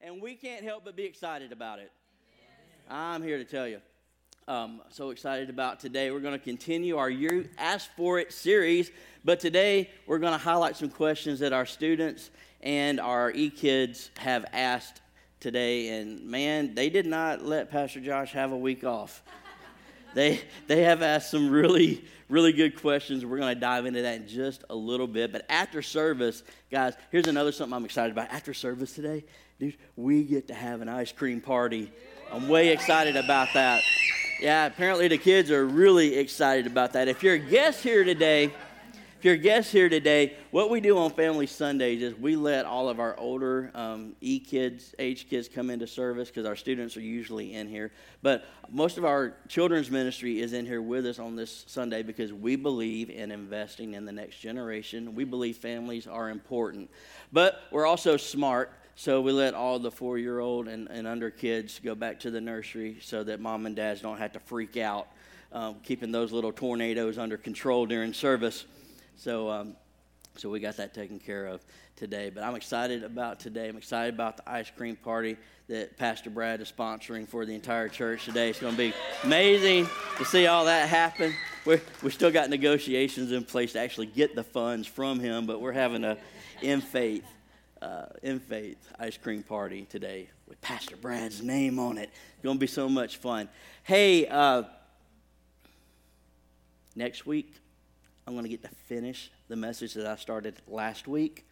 and we can't help but be excited about it. I'm here to tell you. Um, so excited about today. We're going to continue our You Ask For It series, but today we're going to highlight some questions that our students and our e kids have asked today. And man, they did not let Pastor Josh have a week off. they, they have asked some really, really good questions. We're going to dive into that in just a little bit. But after service, guys, here's another something I'm excited about. After service today, dude, we get to have an ice cream party. I'm way excited about that. Yeah, apparently the kids are really excited about that. If you're a guest here today, if you're a guest here today, what we do on Family Sundays is we let all of our older um, E kids, age kids come into service because our students are usually in here. But most of our children's ministry is in here with us on this Sunday because we believe in investing in the next generation. We believe families are important. But we're also smart. So we let all the four year old and, and under kids go back to the nursery so that mom and dads don't have to freak out, um, keeping those little tornadoes under control during service. So, um, so we got that taken care of today. But I'm excited about today. I'm excited about the ice cream party that Pastor Brad is sponsoring for the entire church today. It's going to be amazing to see all that happen. We're, we still got negotiations in place to actually get the funds from him, but we're having a in faith, uh, in faith ice cream party today with Pastor Brad's name on it. It's going to be so much fun. Hey, uh, next week I'm going to get to finish the message that I started last week.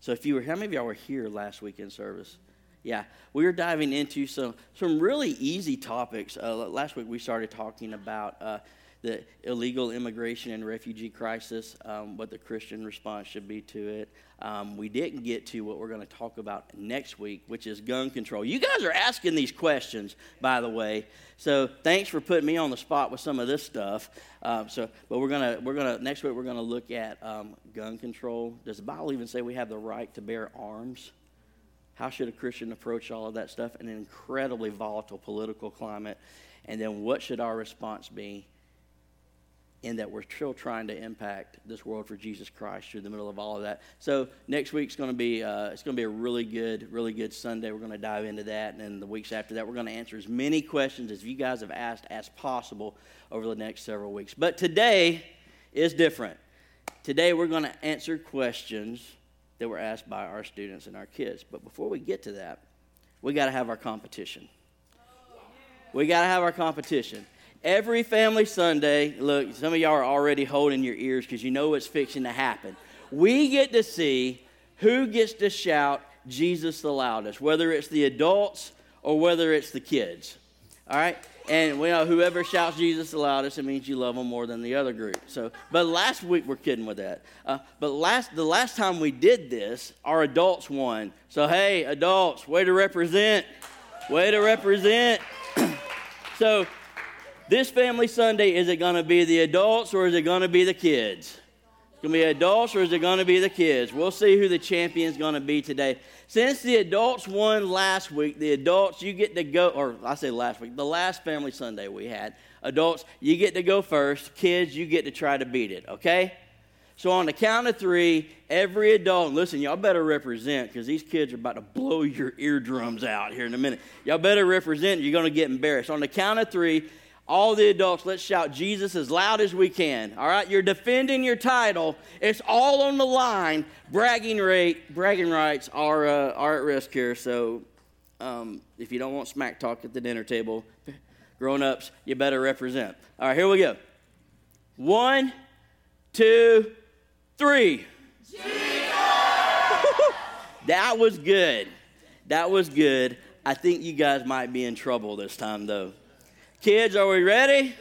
So, if you were, how many of y'all were here last week in service? Yeah, we were diving into some some really easy topics. Uh, last week we started talking about uh, the illegal immigration and refugee crisis, um, what the Christian response should be to it. Um, we didn't get to what we're going to talk about next week, which is gun control. You guys are asking these questions, by the way. So thanks for putting me on the spot with some of this stuff. Um, so, but we're gonna we're gonna next week we're gonna look at um, gun control. Does the Bible even say we have the right to bear arms? How should a Christian approach all of that stuff in an incredibly volatile political climate? And then what should our response be in that we're still trying to impact this world for Jesus Christ through the middle of all of that. So next week's going to be uh, it's going to be a really good, really good Sunday. We're going to dive into that, and then the weeks after that, we're going to answer as many questions as you guys have asked as possible over the next several weeks. But today is different. Today we're going to answer questions that were asked by our students and our kids. But before we get to that, we got to have our competition. We got to have our competition. Every family Sunday, look, some of y'all are already holding your ears because you know what's fixing to happen. We get to see who gets to shout Jesus the loudest, whether it's the adults or whether it's the kids. All right? And we know whoever shouts Jesus the loudest, it means you love them more than the other group. So, but last week we're kidding with that. Uh, but last the last time we did this, our adults won. So hey, adults, way to represent, way to represent. so this family Sunday, is it going to be the adults or is it going to be the kids? It's going to be adults or is it going to be the kids? We'll see who the champion is going to be today. Since the adults won last week, the adults, you get to go, or I say last week, the last family Sunday we had, adults, you get to go first. Kids, you get to try to beat it, okay? So on the count of three, every adult, listen, y'all better represent because these kids are about to blow your eardrums out here in a minute. Y'all better represent, you're going to get embarrassed. On the count of three, all the adults, let's shout Jesus as loud as we can. All right, you're defending your title. It's all on the line. Bragging rate, bragging rights are uh, are at risk here. So, um, if you don't want smack talk at the dinner table, grown ups, you better represent. All right, here we go. One, two, three. Jesus! that was good. That was good. I think you guys might be in trouble this time, though. Kids, are we ready?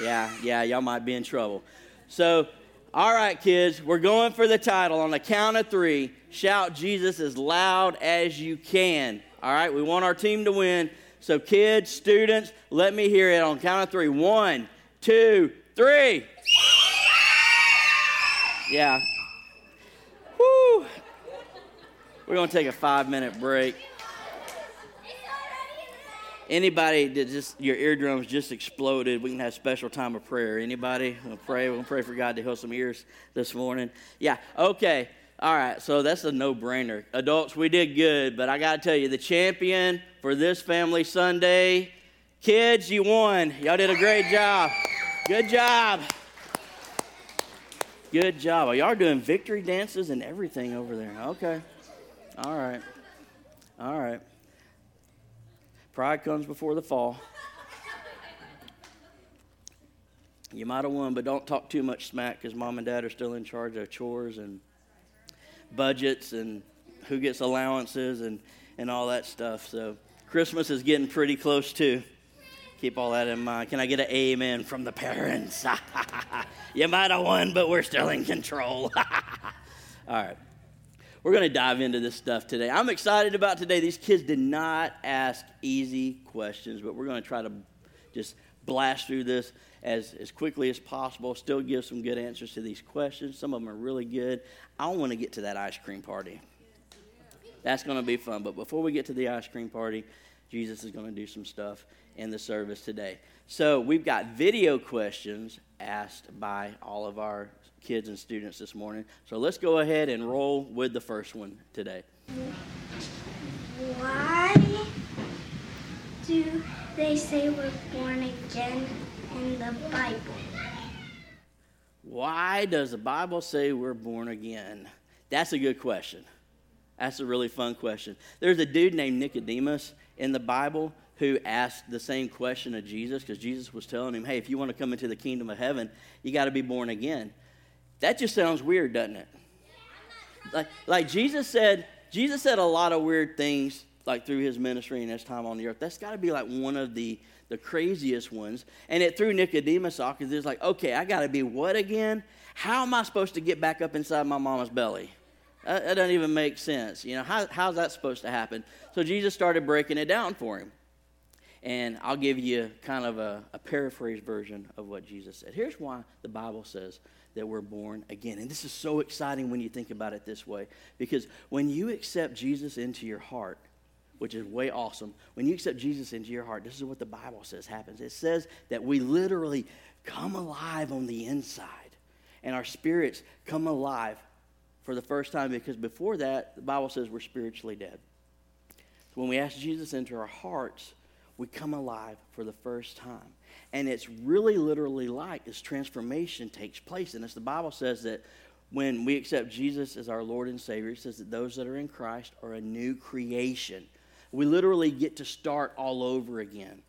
Yeah, yeah, y'all might be in trouble. So, all right, kids, we're going for the title. On the count of three, shout Jesus as loud as you can. All right, we want our team to win. So, kids, students, let me hear it on count of three. One, two, three. Yeah. Woo. We're going to take a five minute break anybody that just your eardrums just exploded, we can have special time of prayer. Anybody? We'll pray. We'll pray for God to heal some ears this morning. Yeah. Okay. All right, so that's a no brainer. Adults, we did good, but I got to tell you, the champion for this family Sunday, kids, you won. Y'all did a great job. Good job. Good job. Y'all are doing victory dances and everything over there. Okay. All right. All right. Pride comes before the fall. You might have won, but don't talk too much smack because mom and dad are still in charge of chores and budgets and who gets allowances and, and all that stuff. So Christmas is getting pretty close too. Keep all that in mind. Can I get an amen from the parents? you might have won, but we're still in control. all right. We're going to dive into this stuff today. I'm excited about today. These kids did not ask easy questions, but we're going to try to just blast through this as, as quickly as possible, still give some good answers to these questions. Some of them are really good. I want to get to that ice cream party. That's going to be fun. But before we get to the ice cream party, Jesus is going to do some stuff in the service today. So we've got video questions asked by all of our kids and students this morning. So let's go ahead and roll with the first one today. Why do they say we're born again in the Bible? Why does the Bible say we're born again? That's a good question. That's a really fun question. There's a dude named Nicodemus in the Bible who asked the same question of Jesus because Jesus was telling him, hey, if you want to come into the kingdom of heaven, you got to be born again. That just sounds weird, doesn't it? Like, like Jesus said, Jesus said a lot of weird things like through his ministry and his time on the earth. That's got to be like one of the the craziest ones. And it threw Nicodemus off because it's like, okay, I got to be what again? How am I supposed to get back up inside my mama's belly? That, that doesn't even make sense. You know, how, how's that supposed to happen? So Jesus started breaking it down for him. And I'll give you kind of a, a paraphrase version of what Jesus said. Here's why the Bible says that we're born again. And this is so exciting when you think about it this way. Because when you accept Jesus into your heart, which is way awesome, when you accept Jesus into your heart, this is what the Bible says happens. It says that we literally come alive on the inside, and our spirits come alive for the first time because before that, the Bible says we're spiritually dead. So when we ask Jesus into our hearts, we come alive for the first time. And it's really literally like this transformation takes place. And as the Bible says that when we accept Jesus as our Lord and Savior, it says that those that are in Christ are a new creation. We literally get to start all over again.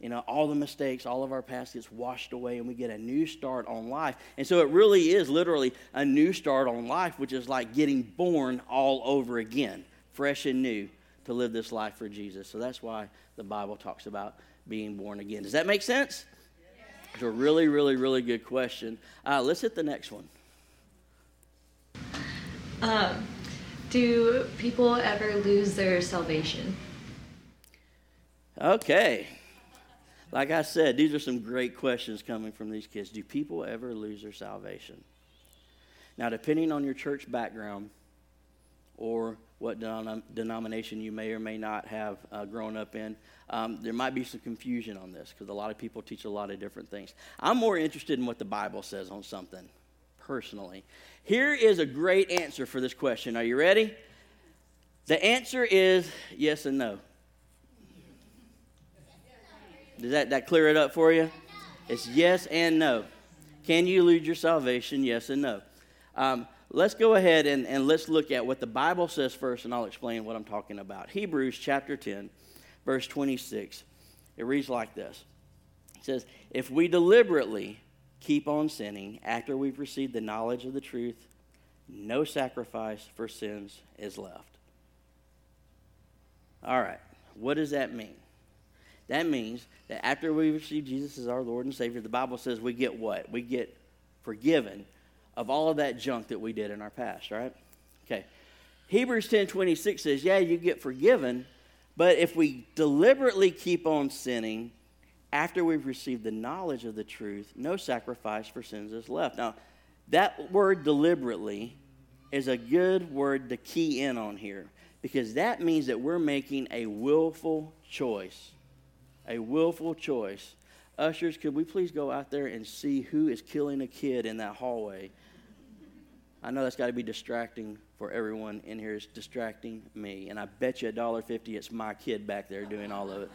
You know, all the mistakes, all of our past gets washed away, and we get a new start on life. And so it really is literally a new start on life, which is like getting born all over again, fresh and new, to live this life for Jesus. So that's why the Bible talks about being born again. Does that make sense? It's a really, really, really good question. Uh, let's hit the next one. Um, do people ever lose their salvation? Okay. Like I said, these are some great questions coming from these kids. Do people ever lose their salvation? Now, depending on your church background or what denomination you may or may not have uh, grown up in, um, there might be some confusion on this because a lot of people teach a lot of different things. I'm more interested in what the Bible says on something personally. Here is a great answer for this question. Are you ready? The answer is yes and no. Does that, that clear it up for you? It's yes and no. Can you lose your salvation? Yes and no. Um, let's go ahead and, and let's look at what the Bible says first, and I'll explain what I'm talking about. Hebrews chapter 10, verse 26. It reads like this It says, If we deliberately keep on sinning after we've received the knowledge of the truth, no sacrifice for sins is left. All right, what does that mean? That means that after we receive Jesus as our Lord and Savior, the Bible says we get what? We get forgiven of all of that junk that we did in our past, right? Okay. Hebrews 10 26 says, Yeah, you get forgiven, but if we deliberately keep on sinning, after we've received the knowledge of the truth, no sacrifice for sins is left. Now, that word deliberately is a good word to key in on here because that means that we're making a willful choice. A willful choice. Ushers, could we please go out there and see who is killing a kid in that hallway? I know that's got to be distracting for everyone in here. It's distracting me. And I bet you a dollar fifty it's my kid back there doing all of it.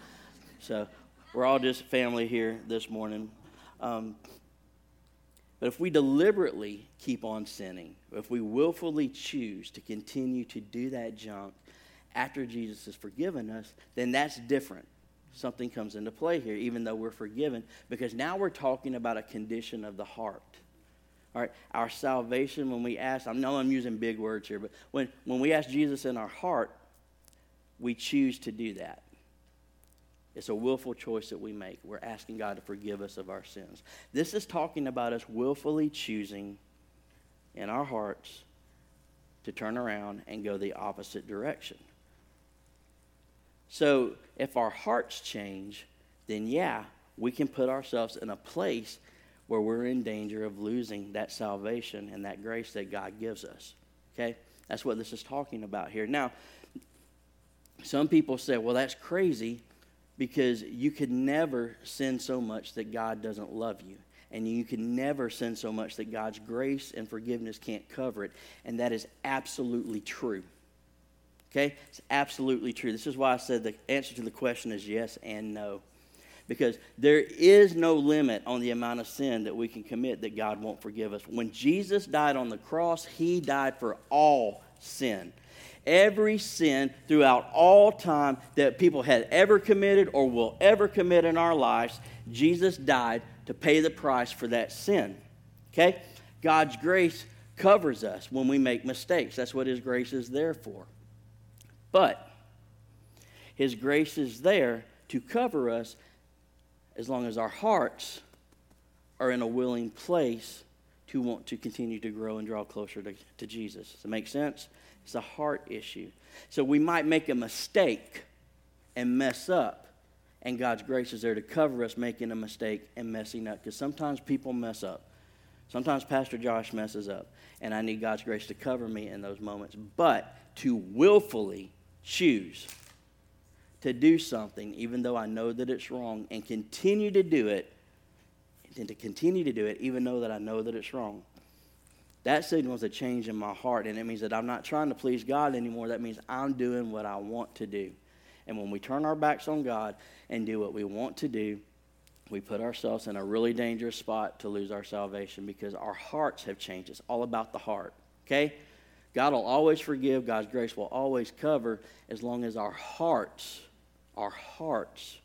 So we're all just family here this morning. Um, but if we deliberately keep on sinning, if we willfully choose to continue to do that junk after Jesus has forgiven us, then that's different. Something comes into play here, even though we're forgiven, because now we're talking about a condition of the heart. All right, our salvation, when we ask, I know I'm using big words here, but when, when we ask Jesus in our heart, we choose to do that. It's a willful choice that we make. We're asking God to forgive us of our sins. This is talking about us willfully choosing in our hearts to turn around and go the opposite direction. So, if our hearts change, then yeah, we can put ourselves in a place where we're in danger of losing that salvation and that grace that God gives us. Okay? That's what this is talking about here. Now, some people say, well, that's crazy because you could never sin so much that God doesn't love you. And you can never sin so much that God's grace and forgiveness can't cover it. And that is absolutely true. Okay? It's absolutely true. This is why I said the answer to the question is yes and no because there is no limit on the amount of sin that we can commit that God won't forgive us. When Jesus died on the cross, he died for all sin. Every sin throughout all time that people had ever committed or will ever commit in our lives, Jesus died to pay the price for that sin. Okay? God's grace covers us when we make mistakes. That's what His grace is there for. But His grace is there to cover us as long as our hearts are in a willing place to want to continue to grow and draw closer to, to Jesus. Does that make sense? It's a heart issue. So we might make a mistake and mess up, and God's grace is there to cover us making a mistake and messing up. Because sometimes people mess up. Sometimes Pastor Josh messes up, and I need God's grace to cover me in those moments. But to willfully choose to do something, even though I know that it's wrong, and continue to do it, and to continue to do it, even though that I know that it's wrong. That signals a change in my heart, and it means that I'm not trying to please God anymore. That means I'm doing what I want to do. And when we turn our backs on God and do what we want to do, we put ourselves in a really dangerous spot to lose our salvation because our hearts have changed. It's all about the heart, okay? God will always forgive, God's grace will always cover as long as our hearts our hearts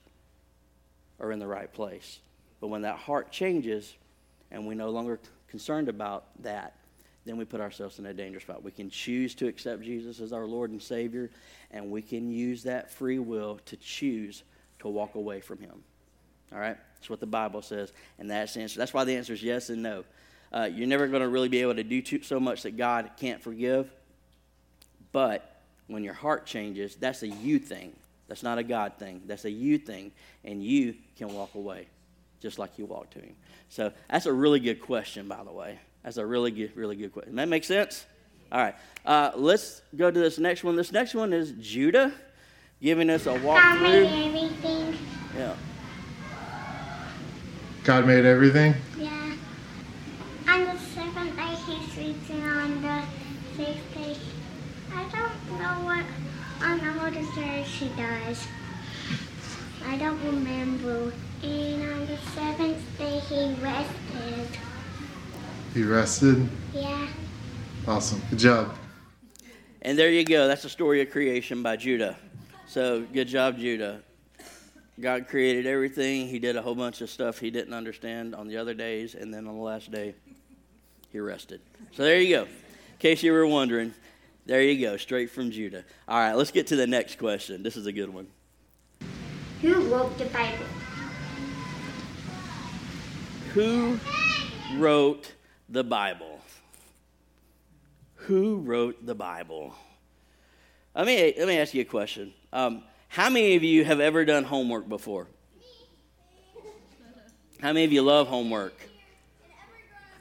are in the right place. But when that heart changes and we're no longer concerned about that, then we put ourselves in a dangerous spot. We can choose to accept Jesus as our Lord and Savior, and we can use that free will to choose to walk away from Him. All right? That's what the Bible says, and that's the answer. That's why the answer is yes and no. Uh, you're never going to really be able to do too, so much that God can't forgive, but when your heart changes, that's a you thing. That's not a God thing. That's a you thing. And you can walk away just like you walked to him. So that's a really good question, by the way. That's a really good, really good question. That makes sense? All right. Uh, let's go to this next one. This next one is Judah giving us a walkthrough. God made everything. Yeah. God made everything? Yeah. On the seventh day he sleeps, and on the sixth day, I don't know what on the Holy Spirit she does. I don't remember. And on the seventh day he rested. He rested? Yeah. Awesome. Good job. And there you go. That's the story of creation by Judah. So good job, Judah. God created everything. He did a whole bunch of stuff he didn't understand on the other days, and then on the last day, he rested. So there you go. In case you were wondering, there you go, straight from Judah. All right, let's get to the next question. This is a good one. Who wrote the Bible? Who wrote the Bible? Who wrote the Bible? Let me, let me ask you a question. Um, how many of you have ever done homework before? How many of you love homework?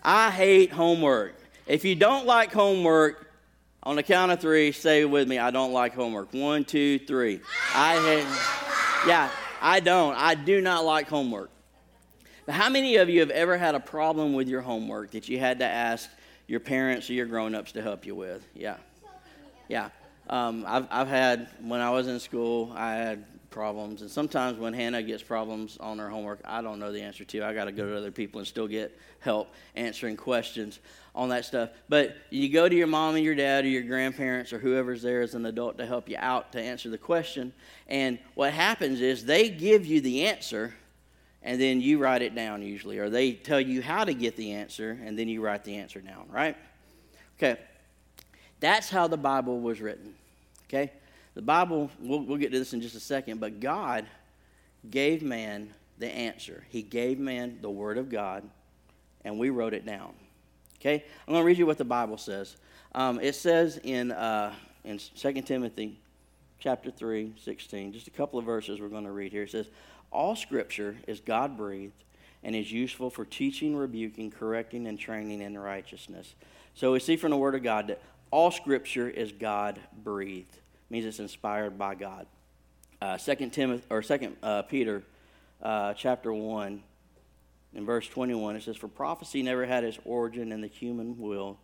I hate homework. If you don't like homework, on the count of three, say with me, I don't like homework. One, two, three. I hate, yeah, I don't. I do not like homework. But how many of you have ever had a problem with your homework that you had to ask your parents or your grown ups to help you with. Yeah. Yeah. Um, I've, I've had, when I was in school, I had problems. And sometimes when Hannah gets problems on her homework, I don't know the answer to. I got to go to other people and still get help answering questions on that stuff. But you go to your mom and your dad or your grandparents or whoever's there as an adult to help you out to answer the question. And what happens is they give you the answer and then you write it down usually, or they tell you how to get the answer and then you write the answer down, right? Okay. That's how the Bible was written. Okay? The Bible, we'll, we'll get to this in just a second, but God gave man the answer. He gave man the Word of God, and we wrote it down. Okay? I'm going to read you what the Bible says. Um, it says in, uh, in 2 Timothy chapter 3, 16, just a couple of verses we're going to read here. It says, All scripture is God breathed and is useful for teaching, rebuking, correcting, and training in righteousness. So we see from the Word of God that all scripture is God breathed means it's inspired by God. Uh, Second Timothy or Second uh, Peter, uh, chapter one, in verse twenty-one, it says, "For prophecy never had its origin in the human will,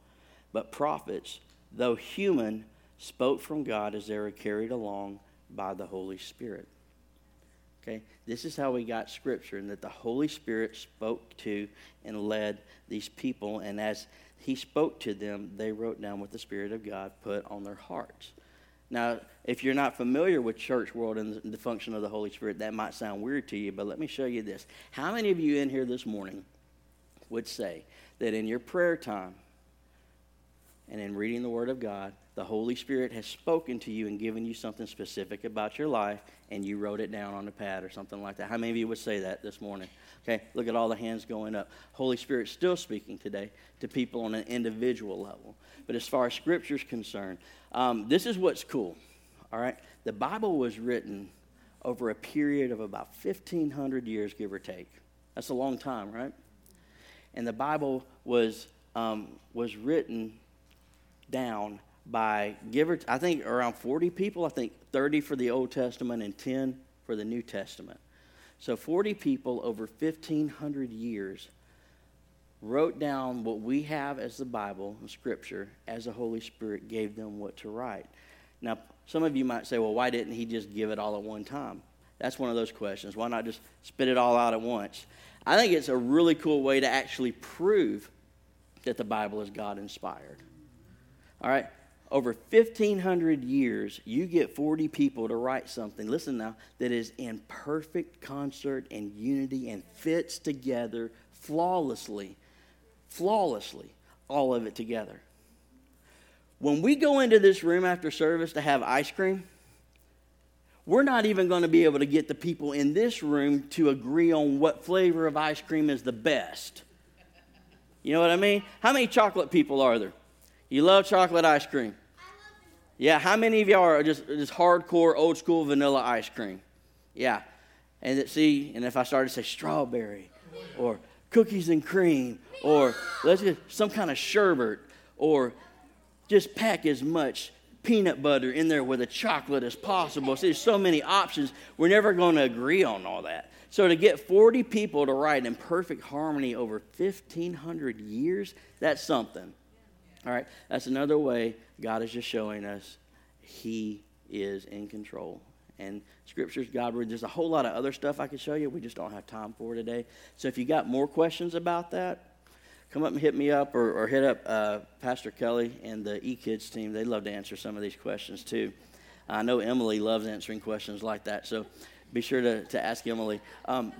but prophets, though human, spoke from God as they were carried along by the Holy Spirit." Okay, this is how we got Scripture, and that the Holy Spirit spoke to and led these people, and as He spoke to them, they wrote down what the Spirit of God put on their hearts. Now, if you're not familiar with church world and the function of the Holy Spirit, that might sound weird to you, but let me show you this. How many of you in here this morning would say that in your prayer time and in reading the Word of God, the Holy Spirit has spoken to you and given you something specific about your life, and you wrote it down on a pad or something like that? How many of you would say that this morning? Okay, look at all the hands going up. Holy Spirit still speaking today to people on an individual level. But as far as Scripture is concerned, um, this is what's cool, all right? The Bible was written over a period of about 1,500 years, give or take. That's a long time, right? And the Bible was, um, was written down by, give or I think around 40 people, I think 30 for the Old Testament and 10 for the New Testament. So 40 people over 1,500 years wrote down what we have as the Bible, and Scripture, as the Holy Spirit gave them what to write. Now, some of you might say, well, why didn't he just give it all at one time? That's one of those questions. Why not just spit it all out at once? I think it's a really cool way to actually prove that the Bible is God inspired. All right? Over 1,500 years, you get 40 people to write something, listen now, that is in perfect concert and unity and fits together flawlessly flawlessly, all of it together. When we go into this room after service to have ice cream, we're not even going to be able to get the people in this room to agree on what flavor of ice cream is the best. You know what I mean? How many chocolate people are there? You love chocolate ice cream. Yeah, how many of y'all are just, just hardcore old school vanilla ice cream? Yeah. And see, and if I started to say strawberry or cookies and cream, or let's get some kind of sherbet, or just pack as much peanut butter in there with a chocolate as possible. So there's so many options. We're never going to agree on all that. So to get 40 people to write in perfect harmony over 1,500 years, that's something. All right, that's another way God is just showing us He is in control and scriptures, God. There's a whole lot of other stuff I could show you. We just don't have time for today. So if you got more questions about that, come up and hit me up or, or hit up uh, Pastor Kelly and the E Kids team. They'd love to answer some of these questions too. I know Emily loves answering questions like that, so be sure to, to ask Emily. Um,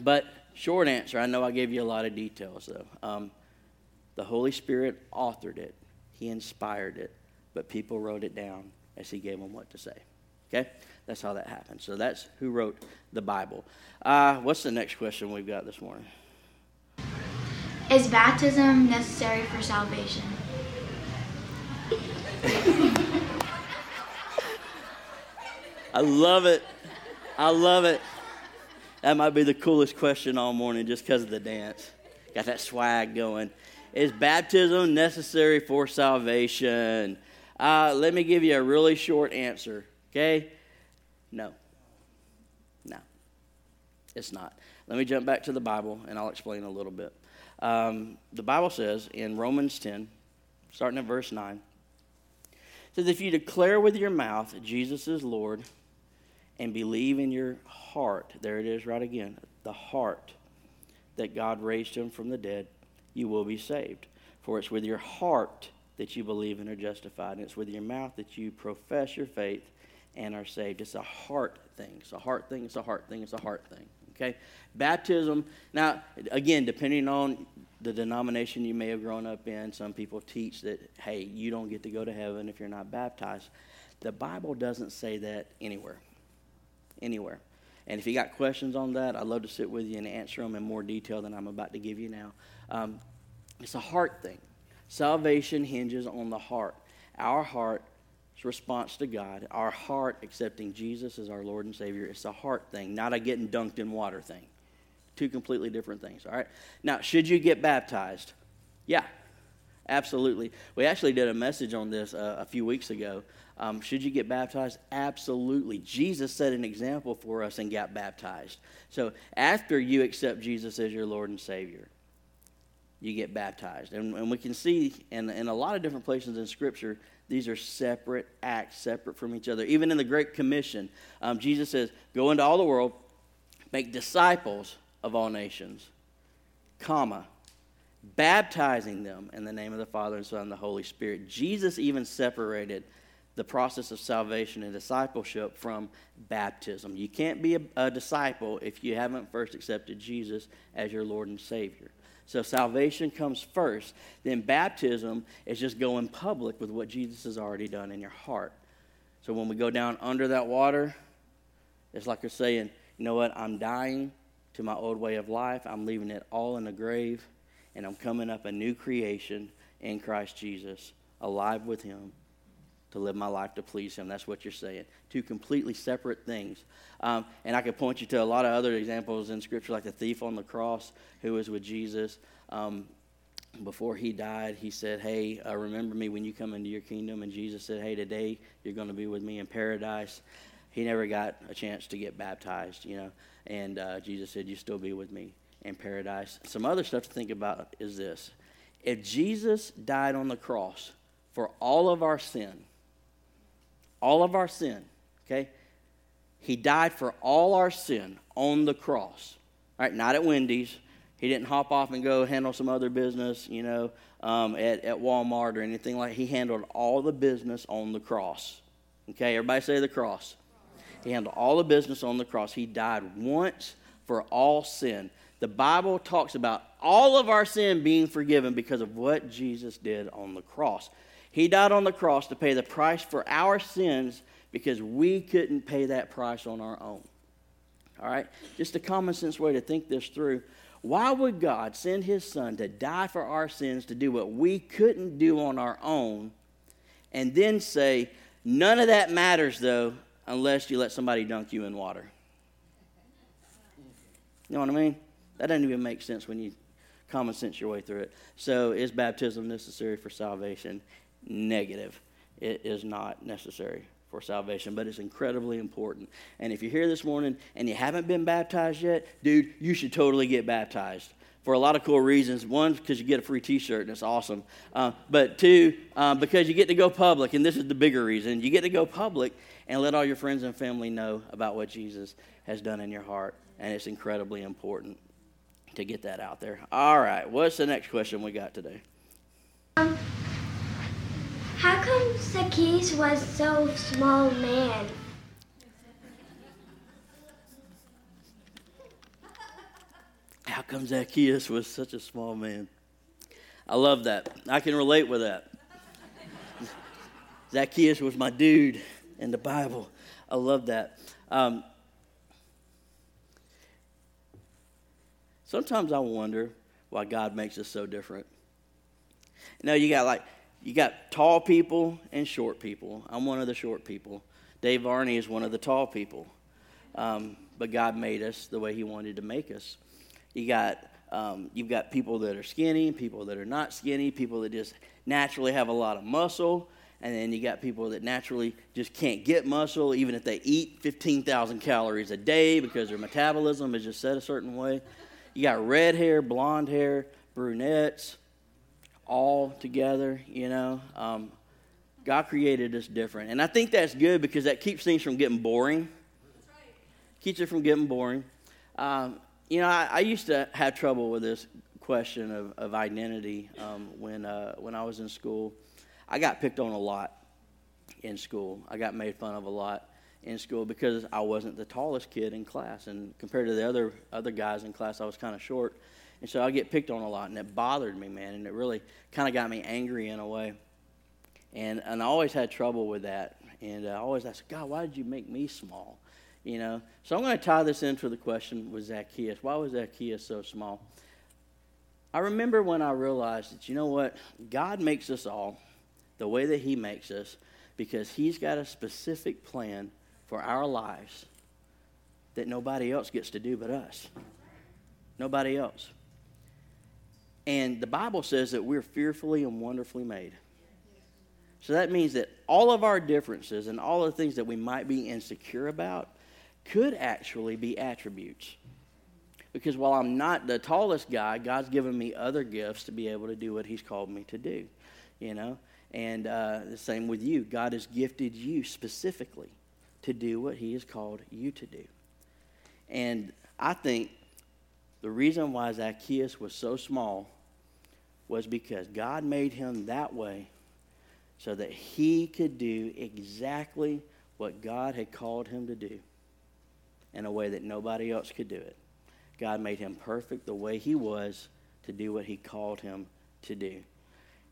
but short answer, I know I gave you a lot of details though. Um, the Holy Spirit authored it, He inspired it, but people wrote it down as He gave them what to say. Okay? That's how that happened. So that's who wrote the Bible. Uh, what's the next question we've got this morning? Is baptism necessary for salvation? I love it. I love it. That might be the coolest question all morning just because of the dance. Got that swag going. Is baptism necessary for salvation? Uh, let me give you a really short answer. Okay? No. No. It's not. Let me jump back to the Bible and I'll explain a little bit. Um, the Bible says in Romans 10, starting at verse 9, it says, If you declare with your mouth Jesus is Lord and believe in your heart, there it is right again, the heart, that God raised him from the dead, you will be saved. For it's with your heart that you believe and are justified, and it's with your mouth that you profess your faith and are saved. It's a heart thing. It's a heart thing. It's a heart thing. It's a heart thing. Okay? Baptism, now, again, depending on the denomination you may have grown up in, some people teach that, hey, you don't get to go to heaven if you're not baptized. The Bible doesn't say that anywhere. Anywhere. And if you got questions on that, I'd love to sit with you and answer them in more detail than I'm about to give you now. Um, it's a heart thing. Salvation hinges on the heart. Our heart's response to God, our heart accepting Jesus as our Lord and Savior, it's a heart thing, not a getting dunked in water thing. Two completely different things, all right? Now, should you get baptized? Yeah, absolutely. We actually did a message on this uh, a few weeks ago. Um, should you get baptized? Absolutely. Jesus set an example for us and got baptized. So after you accept Jesus as your Lord and Savior, you get baptized. And, and we can see in, in a lot of different places in Scripture, these are separate acts, separate from each other. Even in the Great Commission, um, Jesus says, Go into all the world, make disciples of all nations, comma, baptizing them in the name of the Father and Son and the Holy Spirit. Jesus even separated the process of salvation and discipleship from baptism. You can't be a, a, disciple if you haven't first accepted Jesus as your Lord and Savior. So salvation comes first. Then baptism is just going public with what Jesus has already done in your heart. So when we go down under that water, it's like you're saying, you know what, I'm dying to my old way of life. I'm leaving it all in the grave, and I'm coming up a new creation in Christ Jesus, alive with Him to live my life to please Him. That's what you're saying. Two completely separate things. Um, and I could point you to a lot of other examples in Scripture, like the thief on the cross who was with Jesus. Um, before he died, he said, Hey, uh, remember me when you come into your kingdom. And Jesus said, Hey, today you're going to be with me in paradise. He never got a chance to get baptized, you know. And uh, Jesus said, You still be with me in paradise. Some other stuff to think about is this if Jesus died on the cross for all of our sin, all of our sin, okay? He died for all our sin on the cross. All right, not at Wendy's. He didn't hop off and go handle some other business, you know, um, at, at Walmart or anything like He handled all the business on the cross. Okay, everybody say the cross. He handled all the business on the cross. He died once for all sin. The Bible talks about all of our sin being forgiven because of what Jesus did on the cross. He died on the cross to pay the price for our sins because we couldn't pay that price on our own. All right? Just a common sense way to think this through. Why would God send his son to die for our sins to do what we couldn't do on our own and then say, none of that matters though unless you let somebody dunk you in water? You know what I mean? That doesn't even make sense when you common sense your way through it. So, is baptism necessary for salvation? Negative. It is not necessary for salvation, but it's incredibly important. And if you're here this morning and you haven't been baptized yet, dude, you should totally get baptized for a lot of cool reasons. One, because you get a free T-shirt and it's awesome. Uh, but two, um, because you get to go public, and this is the bigger reason. You get to go public and let all your friends and family know about what Jesus has done in your heart, and it's incredibly important to get that out there. All right, what's the next question we got today? How come Zacchaeus was so small man? How come Zacchaeus was such a small man? I love that. I can relate with that. Zacchaeus was my dude in the Bible. I love that. Um, sometimes I wonder why God makes us so different. Know, you got like you got tall people and short people. I'm one of the short people. Dave Varney is one of the tall people. Um, but God made us the way He wanted to make us. You got um, you've got people that are skinny, people that are not skinny, people that just naturally have a lot of muscle, and then you got people that naturally just can't get muscle, even if they eat 15,000 calories a day because their metabolism is just set a certain way. You got red hair, blonde hair, brunettes, all together, you know. Um, God created us different. And I think that's good because that keeps things from getting boring. Keeps it from getting boring. Um, you know, I, I, used to have trouble with this question of, of identity um, when, uh, when I was in school. I got picked on a lot in school. I got made fun of a lot in school because I wasn't the tallest kid in class. And compared to the other, other guys in class, I was kind of short. And so I get picked on a lot, and it bothered me, man. And it really kind of got me angry in a way. And, and I always had trouble with that. And I always asked, God, why did you make me small? You know? So I'm going to tie this into the question with Zacchaeus. Why was Zacchaeus so small? I remember when I realized that, you know what? God makes us all the way that He makes us because He's got a specific plan for our lives that nobody else gets to do but us. Nobody else. And the Bible says that we're fearfully and wonderfully made. So that means that all of our differences and all the things that we might be insecure about could actually be attributes. Because while I'm not the tallest guy, God's given me other gifts to be able to do what He's called me to do. You know? And uh, the same with you. God has gifted you specifically to do what He has called you to do. And I think the reason why Zacchaeus was so small was because God made him that way so that he could do exactly what God had called him to do in a way that nobody else could do it. God made him perfect the way he was to do what he called him to do.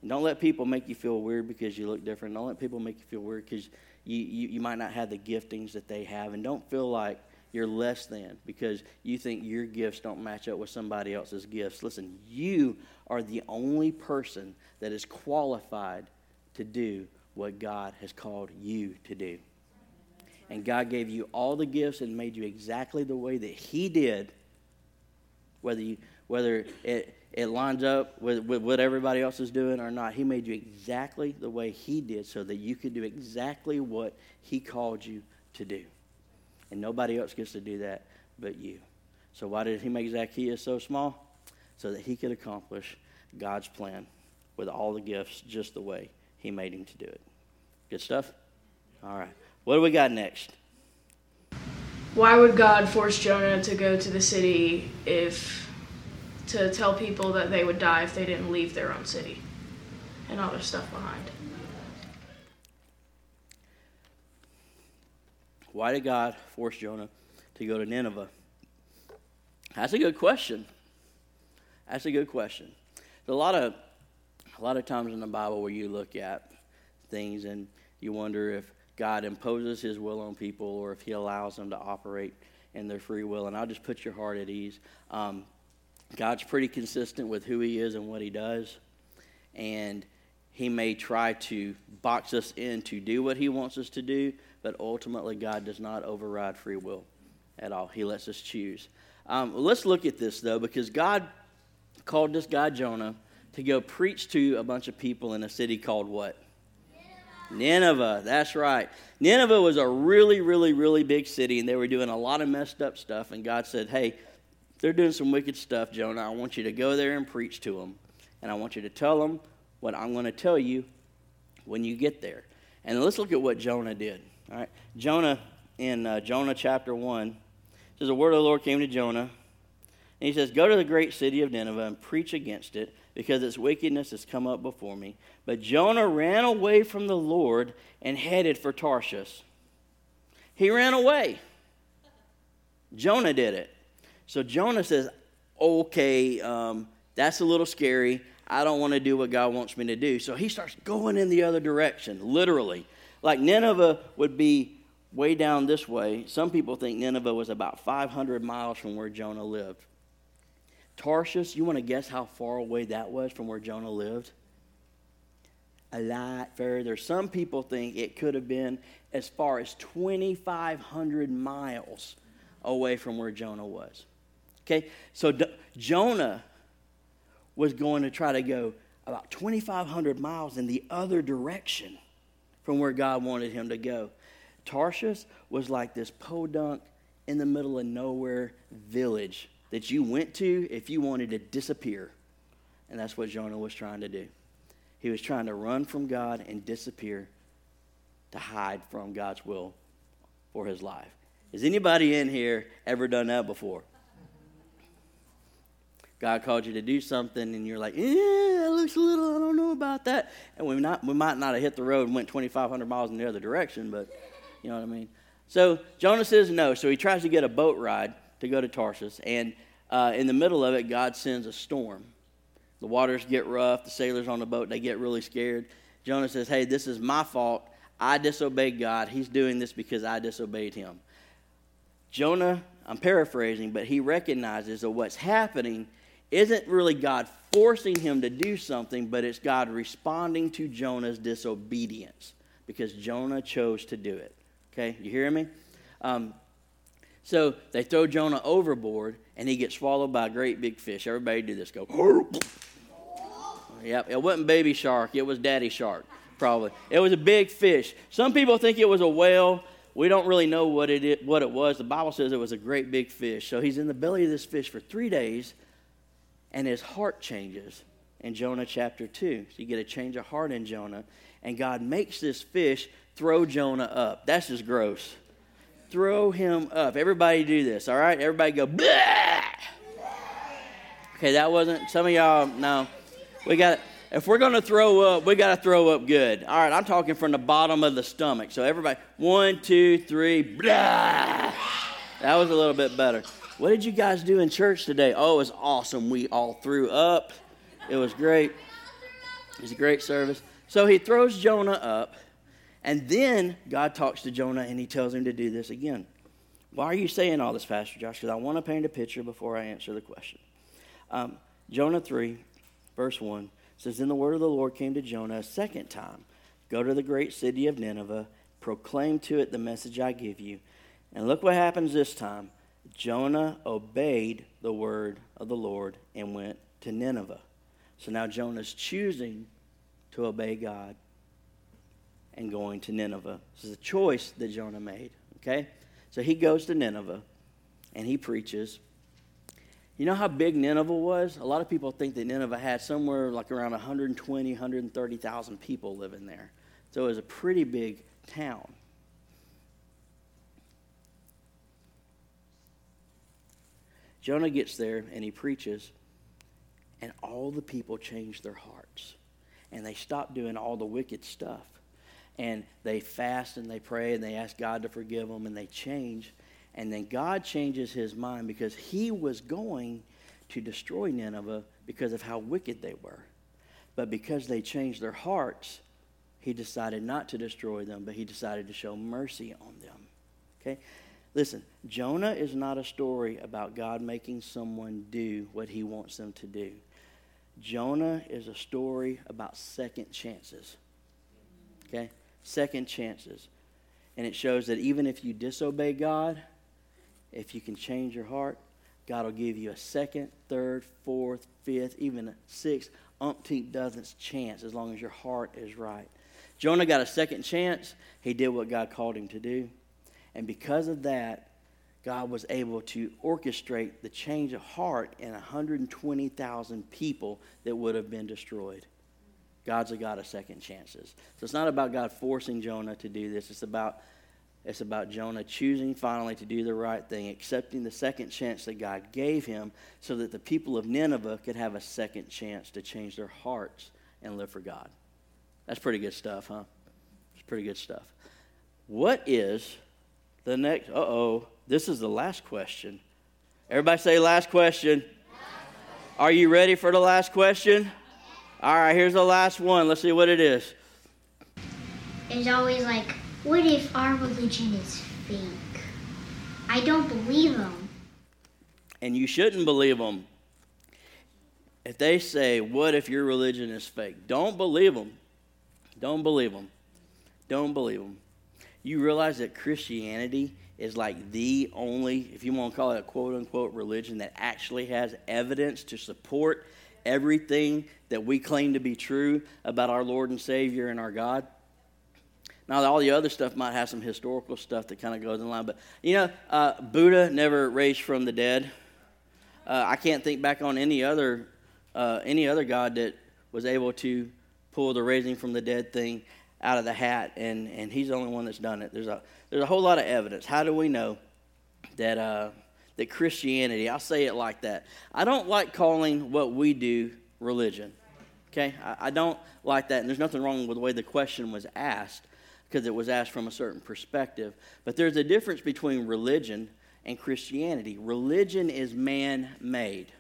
And don't let people make you feel weird because you look different. Don't let people make you feel weird because you, you, you might not have the giftings that they have. And don't feel like you're less than because you think your gifts don't match up with somebody else's gifts. Listen, you are the only person that is qualified to do what God has called you to do. And God gave you all the gifts and made you exactly the way that He did, whether, you, whether it, it lines up with, with what everybody else is doing or not. He made you exactly the way He did so that you could do exactly what He called you to do. And nobody else gets to do that but you. So, why did he make Zacchaeus so small? So that he could accomplish God's plan with all the gifts just the way he made him to do it. Good stuff? All right. What do we got next? Why would God force Jonah to go to the city if to tell people that they would die if they didn't leave their own city and all their stuff behind? Why did God force Jonah to go to Nineveh? That's a good question. That's a good question. There's a lot of a lot of times in the Bible where you look at things and you wonder if God imposes his will on people or if he allows them to operate in their free will. And I'll just put your heart at ease. Um, God's pretty consistent with who he is and what he does. And he may try to box us in to do what he wants us to do, but ultimately, God does not override free will at all. He lets us choose. Um, let's look at this, though, because God called this guy Jonah to go preach to a bunch of people in a city called what? Nineveh. Nineveh, that's right. Nineveh was a really, really, really big city, and they were doing a lot of messed up stuff. And God said, Hey, they're doing some wicked stuff, Jonah. I want you to go there and preach to them. And I want you to tell them what I'm going to tell you when you get there. And let's look at what Jonah did. All right. Jonah, in uh, Jonah chapter 1, says, The word of the Lord came to Jonah. And he says, Go to the great city of Nineveh and preach against it, because its wickedness has come up before me. But Jonah ran away from the Lord and headed for Tarshish. He ran away. Jonah did it. So Jonah says, Okay, um, that's a little scary. I don't want to do what God wants me to do. So he starts going in the other direction, literally. Like Nineveh would be way down this way. Some people think Nineveh was about 500 miles from where Jonah lived. Tarshish, you want to guess how far away that was from where Jonah lived? A lot further. Some people think it could have been as far as 2,500 miles away from where Jonah was. Okay, so D- Jonah was going to try to go about 2,500 miles in the other direction from where God wanted him to go. Tarshish was like this podunk in the middle of nowhere village that you went to if you wanted to disappear. And that's what Jonah was trying to do. He was trying to run from God and disappear to hide from God's will for his life. Has anybody in here ever done that before? God called you to do something, and you're like, "Yeah, that looks a little. I don't know about that." And we not we might not have hit the road and went 2,500 miles in the other direction, but you know what I mean. So Jonah says no. So he tries to get a boat ride to go to Tarshish, and uh, in the middle of it, God sends a storm. The waters get rough. The sailors on the boat they get really scared. Jonah says, "Hey, this is my fault. I disobeyed God. He's doing this because I disobeyed Him." Jonah, I'm paraphrasing, but he recognizes that what's happening isn't really God forcing him to do something, but it's God responding to Jonah's disobedience because Jonah chose to do it. Okay, you hear me? Um, so they throw Jonah overboard, and he gets swallowed by a great big fish. Everybody do this. Go. Yep, it wasn't baby shark. It was daddy shark, probably. It was a big fish. Some people think it was a whale. We don't really know what it, what it was. The Bible says it was a great big fish. So he's in the belly of this fish for three days and his heart changes in Jonah chapter 2. So you get a change of heart in Jonah, and God makes this fish throw Jonah up. That's just gross. Throw him up. Everybody do this, all right? Everybody go, Bleh! Okay, that wasn't, some of y'all, no. We got, if we're going to throw up, we got to throw up good. All right, I'm talking from the bottom of the stomach. So everybody, one, two, three, Bleh! That was a little bit better. What did you guys do in church today? Oh, it was awesome. We all threw up. It was great. It was a great service. So he throws Jonah up, and then God talks to Jonah and he tells him to do this again. Why are you saying all this, Pastor Josh? Because I want to paint a picture before I answer the question. Um, Jonah 3, verse 1 says, Then the word of the Lord came to Jonah a second time Go to the great city of Nineveh, proclaim to it the message I give you. And look what happens this time. Jonah obeyed the word of the Lord and went to Nineveh. So now Jonah's choosing to obey God and going to Nineveh. This is a choice that Jonah made, okay? So he goes to Nineveh and he preaches. You know how big Nineveh was? A lot of people think that Nineveh had somewhere like around 120, 130,000 people living there. So it was a pretty big town. Jonah gets there and he preaches, and all the people change their hearts. And they stop doing all the wicked stuff. And they fast and they pray and they ask God to forgive them and they change. And then God changes his mind because he was going to destroy Nineveh because of how wicked they were. But because they changed their hearts, he decided not to destroy them, but he decided to show mercy on them. Okay? Listen, Jonah is not a story about God making someone do what he wants them to do. Jonah is a story about second chances. Okay? Second chances. And it shows that even if you disobey God, if you can change your heart, God will give you a second, third, fourth, fifth, even a sixth, umpteenth dozenth chance as long as your heart is right. Jonah got a second chance. He did what God called him to do. And because of that, God was able to orchestrate the change of heart in 120,000 people that would have been destroyed. God's a God of second chances. So it's not about God forcing Jonah to do this. It's about it's about Jonah choosing finally to do the right thing, accepting the second chance that God gave him so that the people of Nineveh could have a second chance to change their hearts and live for God. That's pretty good stuff, huh? It's pretty good stuff. What is the next, uh oh, this is the last question. Everybody say last question. Are you ready for the last question? All right, here's the last one. Let's see what it is. It's always like, what if our religion is fake? I don't believe them. And you shouldn't believe them. If they say, What if your religion is fake? Don't believe them. Don't believe them. Don't believe them you realize that Christianity is like the only, if you want to call it a quote unquote religion, that actually has evidence to support everything that we claim to be true about our Lord and Savior and our God. Now, all the other stuff might have some historical stuff that kind of goes in line, but you know, uh, Buddha never raised from the dead. Uh, I can't think back on any other uh, any other God that was able to pull the raising from the dead thing out of the hat, and, and he's the only one that's done it. There's a, there's a whole lot of evidence. How do we know that, uh, that Christianity, I'll say it like that. I don't like calling what we do religion. Okay? I, I don't like that, and there's nothing wrong with the way the question was asked because it was asked from a certain perspective. But there's a difference between religion and Christianity. Religion is man made.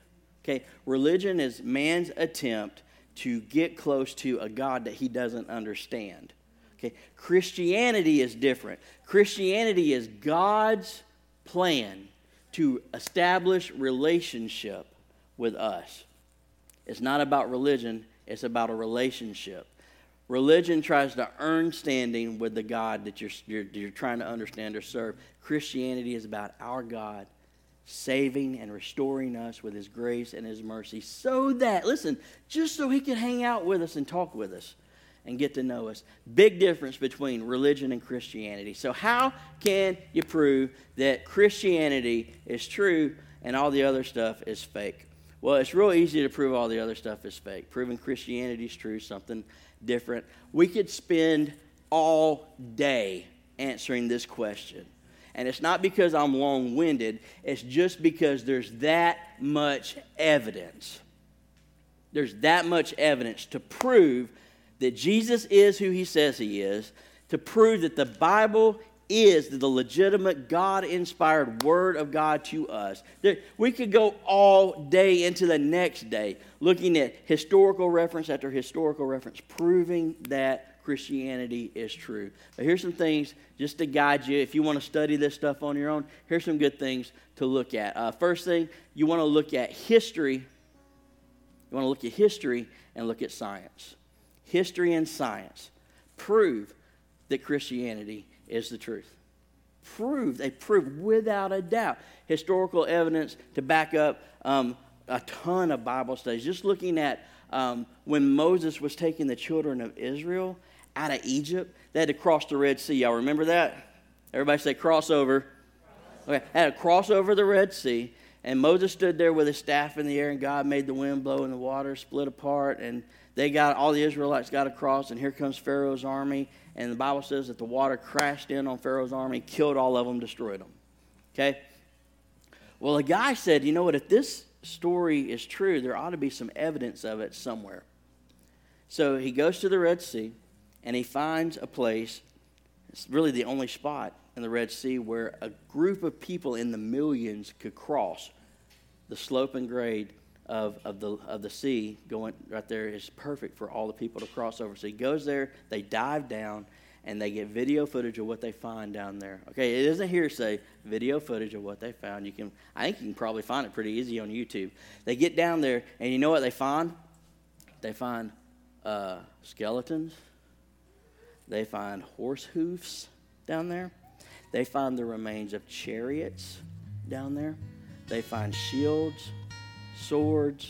Okay? Religion is man's attempt to get close to a God that he doesn't understand. Okay? Christianity is different. Christianity is God's plan to establish relationship with us. It's not about religion, it's about a relationship. Religion tries to earn standing with the God that you're, you're, you're trying to understand or serve. Christianity is about our God saving and restoring us with his grace and his mercy so that, listen, just so he can hang out with us and talk with us and get to know us. Big difference between religion and Christianity. So, how can you prove that Christianity is true and all the other stuff is fake? Well, it's real easy to prove all the other stuff is fake. Proving Christianity is true, something different. We could spend all day answering this question. And it's not because I'm long winded, it's just because there's that much evidence. There's that much evidence to prove that Jesus is who he says he is, to prove that the Bible is the legitimate God inspired Word of God to us. We could go all day into the next day looking at historical reference after historical reference, proving that Christianity is true. But here's some things just to guide you. If you want to study this stuff on your own, here's some good things to look at. Uh, first thing, you want to look at history. You want to look at history and look at science. History and science prove that Christianity is the truth. Prove, they prove without a doubt historical evidence to back up um, a ton of Bible studies. Just looking at um, when Moses was taking the children of Israel out of Egypt. They had to cross the Red Sea. Y'all remember that? Everybody say crossover. Okay, had to cross over the Red Sea, and Moses stood there with his staff in the air, and God made the wind blow, and the water split apart, and they got all the Israelites got across, and here comes Pharaoh's army, and the Bible says that the water crashed in on Pharaoh's army, killed all of them, destroyed them. Okay. Well, a guy said, you know what? If this story is true, there ought to be some evidence of it somewhere. So he goes to the Red Sea and he finds a place, it's really the only spot in the Red Sea where a group of people in the millions could cross. The slope and grade of, of, the, of the sea going right there is perfect for all the people to cross over. So he goes there, they dive down, and they get video footage of what they find down there. Okay, it isn't hearsay, video footage of what they found. You can I think you can probably find it pretty easy on YouTube. They get down there, and you know what they find? They find uh, skeletons they find horse hoofs down there. They find the remains of chariots down there. They find shields, swords,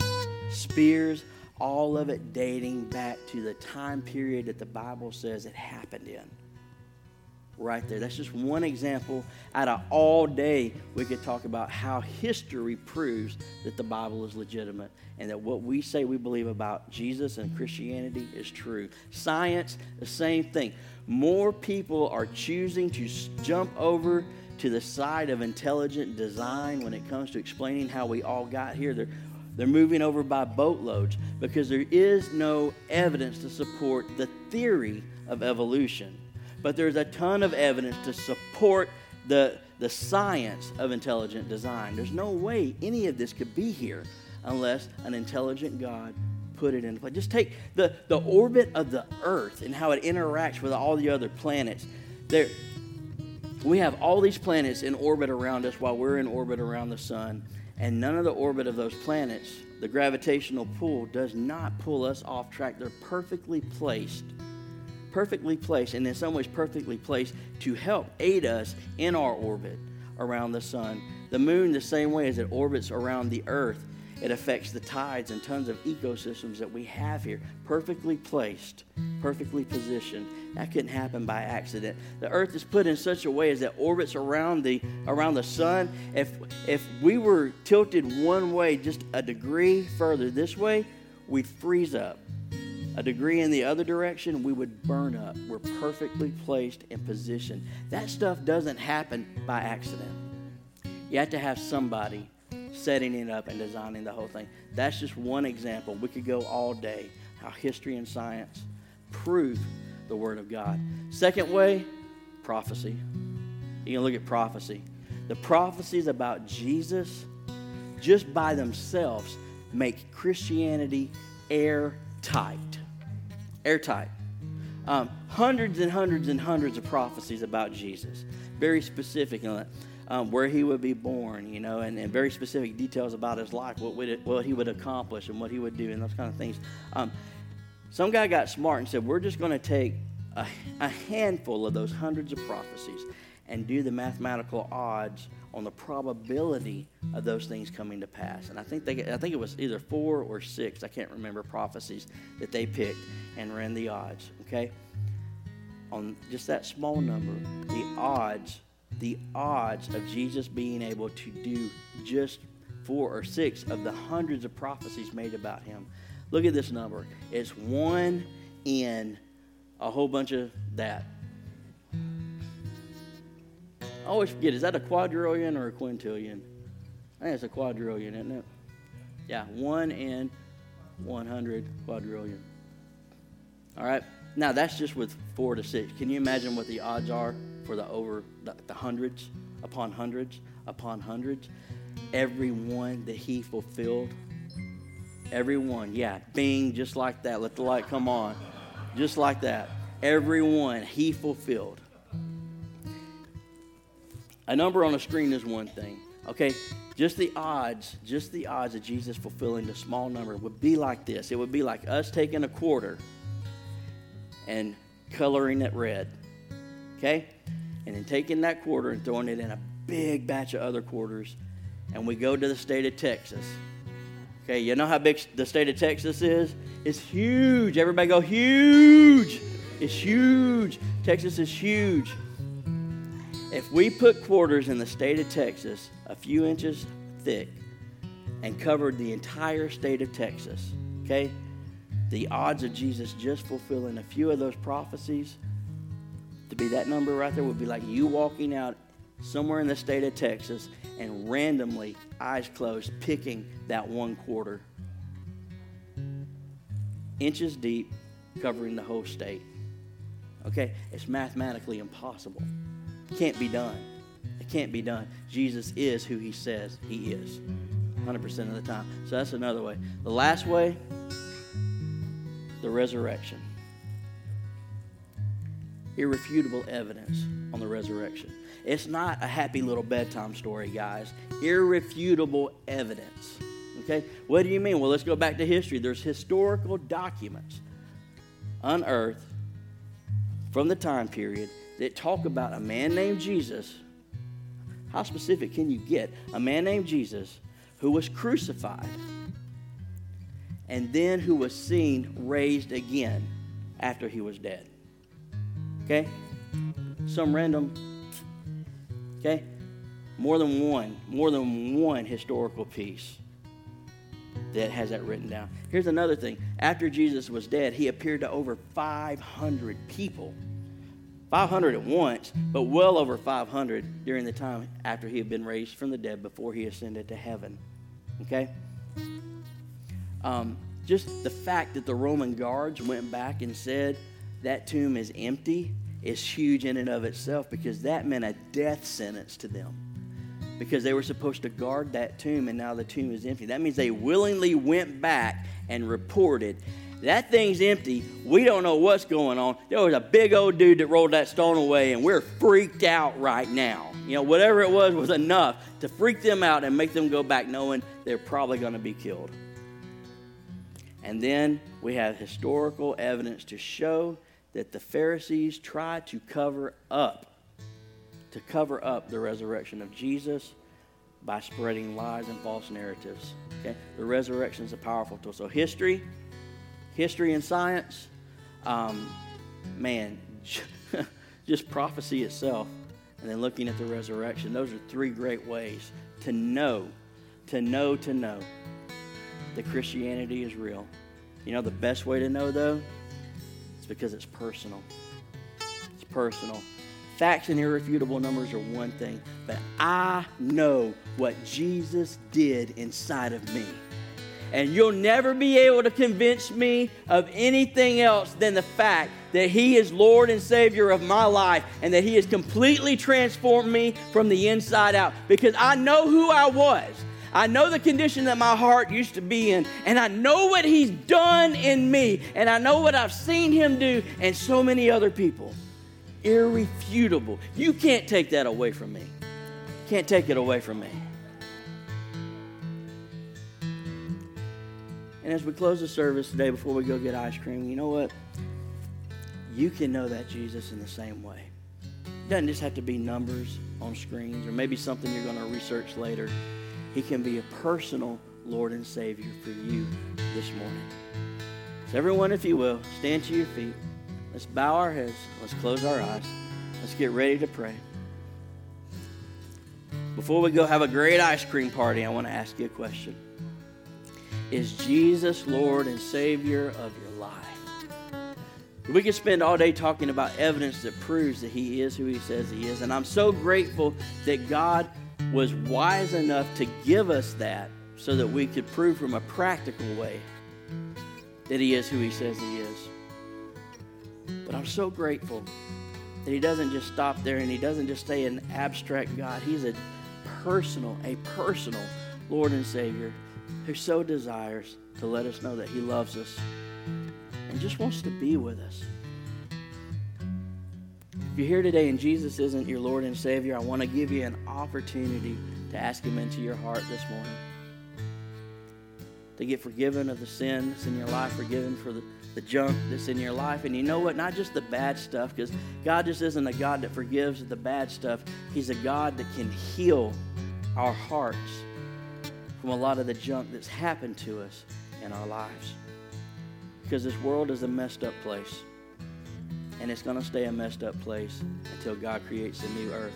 spears, all of it dating back to the time period that the Bible says it happened in right there. That's just one example out of all day we could talk about how history proves that the Bible is legitimate and that what we say we believe about Jesus and Christianity is true. Science, the same thing. More people are choosing to jump over to the side of intelligent design when it comes to explaining how we all got here. They're, they're moving over by boatloads because there is no evidence to support the theory of evolution but there's a ton of evidence to support the, the science of intelligent design. There's no way any of this could be here unless an intelligent God put it into place. Just take the, the orbit of the Earth and how it interacts with all the other planets. There, we have all these planets in orbit around us while we're in orbit around the sun, and none of the orbit of those planets, the gravitational pull, does not pull us off track. They're perfectly placed perfectly placed, and in some ways perfectly placed, to help aid us in our orbit around the sun. The moon, the same way as it orbits around the earth, It affects the tides and tons of ecosystems that we have here, perfectly placed, perfectly positioned. That couldn't happen by accident. The Earth is put in such a way as that orbits around the around the sun. If if we were tilted one way, just a degree further this way, we'd freeze up. A degree in the other direction, we would burn up. We're perfectly placed and positioned. That stuff doesn't happen by accident. You have to have somebody setting it up and designing the whole thing. That's just one example. We could go all day how history and science prove the Word of God. Second way, prophecy. You can look at prophecy. The prophecies about Jesus, just by themselves, make Christianity airtight. Airtight. Um, hundreds and hundreds and hundreds of prophecies about Jesus, very specific um, where he would be born, you know, and, and, very specific details about his life, what, would what he would accomplish and what he would do, and those kind of things. Um, some guy got smart and said, We're just going to take a, a handful of those hundreds of prophecies and do the mathematical odds on the probability of those things coming to pass. And I think they, I think it was either four or six, I can't remember prophecies that they picked and ran the odds. Okay, on just that small number, the odds the odds of Jesus being able to do just four or six of the hundreds of prophecies made about him. Look at this number. It's one in a whole bunch of that. I always forget, is that a quadrillion or a quintillion? I think it's a quadrillion, isn't it? Yeah, one in 100 quadrillion. All right. Now, that's just with four to six. Can you imagine what the odds are for the over the, the hundreds upon hundreds upon hundreds. Every one that he fulfilled. Every one, yeah, bing, just like that. Let the light come on. Just like that. Every one he fulfilled. A number on a screen is one thing. Okay, just the odds, just the odds of Jesus fulfilling the small number would be like this. It would be like us taking a quarter and coloring it red. Okay? and then taking that quarter and throwing it in a big batch of other quarters, and we go to the state of Texas. Okay, you know how big the state of Texas is? It's huge. Everybody go, huge. It's huge. Texas is huge. If we put quarters in the state of Texas a few inches thick and covered the entire state of Texas, okay, the odds of Jesus just fulfilling a few of those prophecies to be that number right there would be like you walking out somewhere in the state of Texas and randomly, eyes closed, picking that one quarter. Inches deep, covering the whole state. Okay? It's mathematically impossible. It can't be done. It can't be done. Jesus is who he says he is 100% of the time. So that's another way. The last way, the resurrection irrefutable evidence on the resurrection. It's not a happy little bedtime story, guys. Irrefutable evidence. Okay? What do you mean? Well, let's go back to history. There's historical documents unearthed from the time period that talk about a man named Jesus. How specific can you get? A man named Jesus who was crucified and then who was seen raised again after he was dead. Okay? Some random. Okay? More than one, more than one historical piece that has that written down. Here's another thing. After Jesus was dead, he appeared to over 500 people. 500 at once, but well over 500 during the time after he had been raised from the dead before he ascended to heaven. Okay? Um, just the fact that the Roman guards went back and said that tomb is empty is huge in and of itself because that meant a death sentence to them. Because they were supposed to guard that tomb and now the tomb is empty. That means they willingly went back and reported that thing's empty. We don't know what's going on. There was a big old dude that rolled that stone away, and we're freaked out right now. You know, whatever it was was enough to freak them out and make them go back knowing they're probably going to be killed. And then we have historical evidence to show that the Pharisees tried to cover up, to cover up the resurrection of Jesus by spreading lies and false narratives. Okay? The resurrection is a powerful tool. So history, history and science, um, man, just prophecy itself, and then looking at the resurrection. Those are three great ways to know, to know, to know that Christianity is real. You know the best way to know though? It's because it's personal. It's personal. Facts and irrefutable numbers are one thing, but I know what Jesus did inside of me. And you'll never be able to convince me of anything else than the fact that He is Lord and Savior of my life and that He has completely transformed me from the inside out because I know who I was. I know the condition that my heart used to be in, and I know what He's done in me, and I know what I've seen Him do and so many other people. Irrefutable. You can't take that away from me. Can't take it away from me. And as we close the service today, before we go get ice cream, you know what? You can know that Jesus in the same way. It doesn't just have to be numbers on screens or maybe something you're going to research later. He can be a personal Lord and Savior for you this morning. So, everyone, if you will, stand to your feet. Let's bow our heads. Let's close our eyes. Let's get ready to pray. Before we go have a great ice cream party, I want to ask you a question. Is Jesus Lord and Savior of your life? We could spend all day talking about evidence that proves that He is who He says He is. And I'm so grateful that God was wise enough to give us that so that we could prove from a practical way that He is who He says He is. But I'm so grateful that He doesn't just stop there and He doesn't just say an abstract God. He's a personal, a personal Lord and Savior who so desires to let us know that He loves us and just wants to be with us. If you're here today and Jesus isn't your Lord and Savior, I want to give you an opportunity to ask Him into your heart this morning. To get forgiven of the sin that's in your life, forgiven for the, the junk that's in your life. And you know what? Not just the bad stuff, because God just isn't a God that forgives the bad stuff. He's a God that can heal our hearts from a lot of the junk that's happened to us in our lives. Because this world is a messed up place. And it's going to stay a messed up place until God creates a new earth.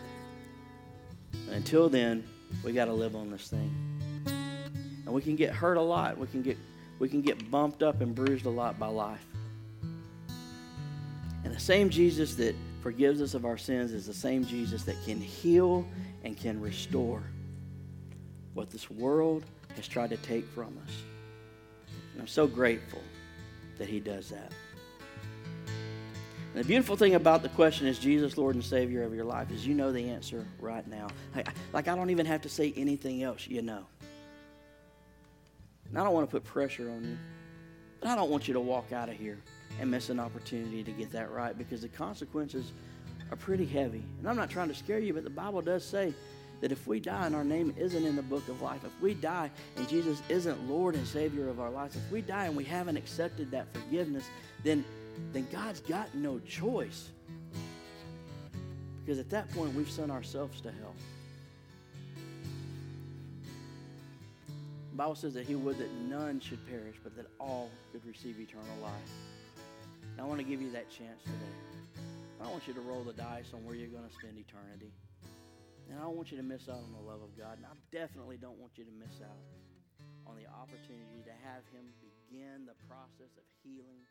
Until then, we got to live on this thing. And we can get hurt a lot. We can get we can get bumped up and bruised a lot by life. And the same Jesus that forgives us of our sins is the same Jesus that can heal and can restore what this world has tried to take from us. And I'm so grateful that he does that. And the beautiful thing about the question is Jesus, Lord and Savior of your life, is you know the answer right now. Like, like I don't even have to say anything else, you know. And I don't want to put pressure on you, but I don't want you to walk out of here and miss an opportunity to get that right because the consequences are pretty heavy. And I'm not trying to scare you, but the Bible does say that if we die and our name isn't in the book of life, if we die and Jesus isn't Lord and Savior of our lives, if we die and we haven't accepted that forgiveness, then, then God's got no choice. Because at that point, we've sent ourselves to hell. The Bible says that He would that none should perish, but that all could receive eternal life. And I want to give you that chance today. I want you to roll the dice on where you're going to spend eternity. And I don't want you to miss out on the love of God. And I definitely don't want you to miss out on the opportunity to have Him begin the process of healing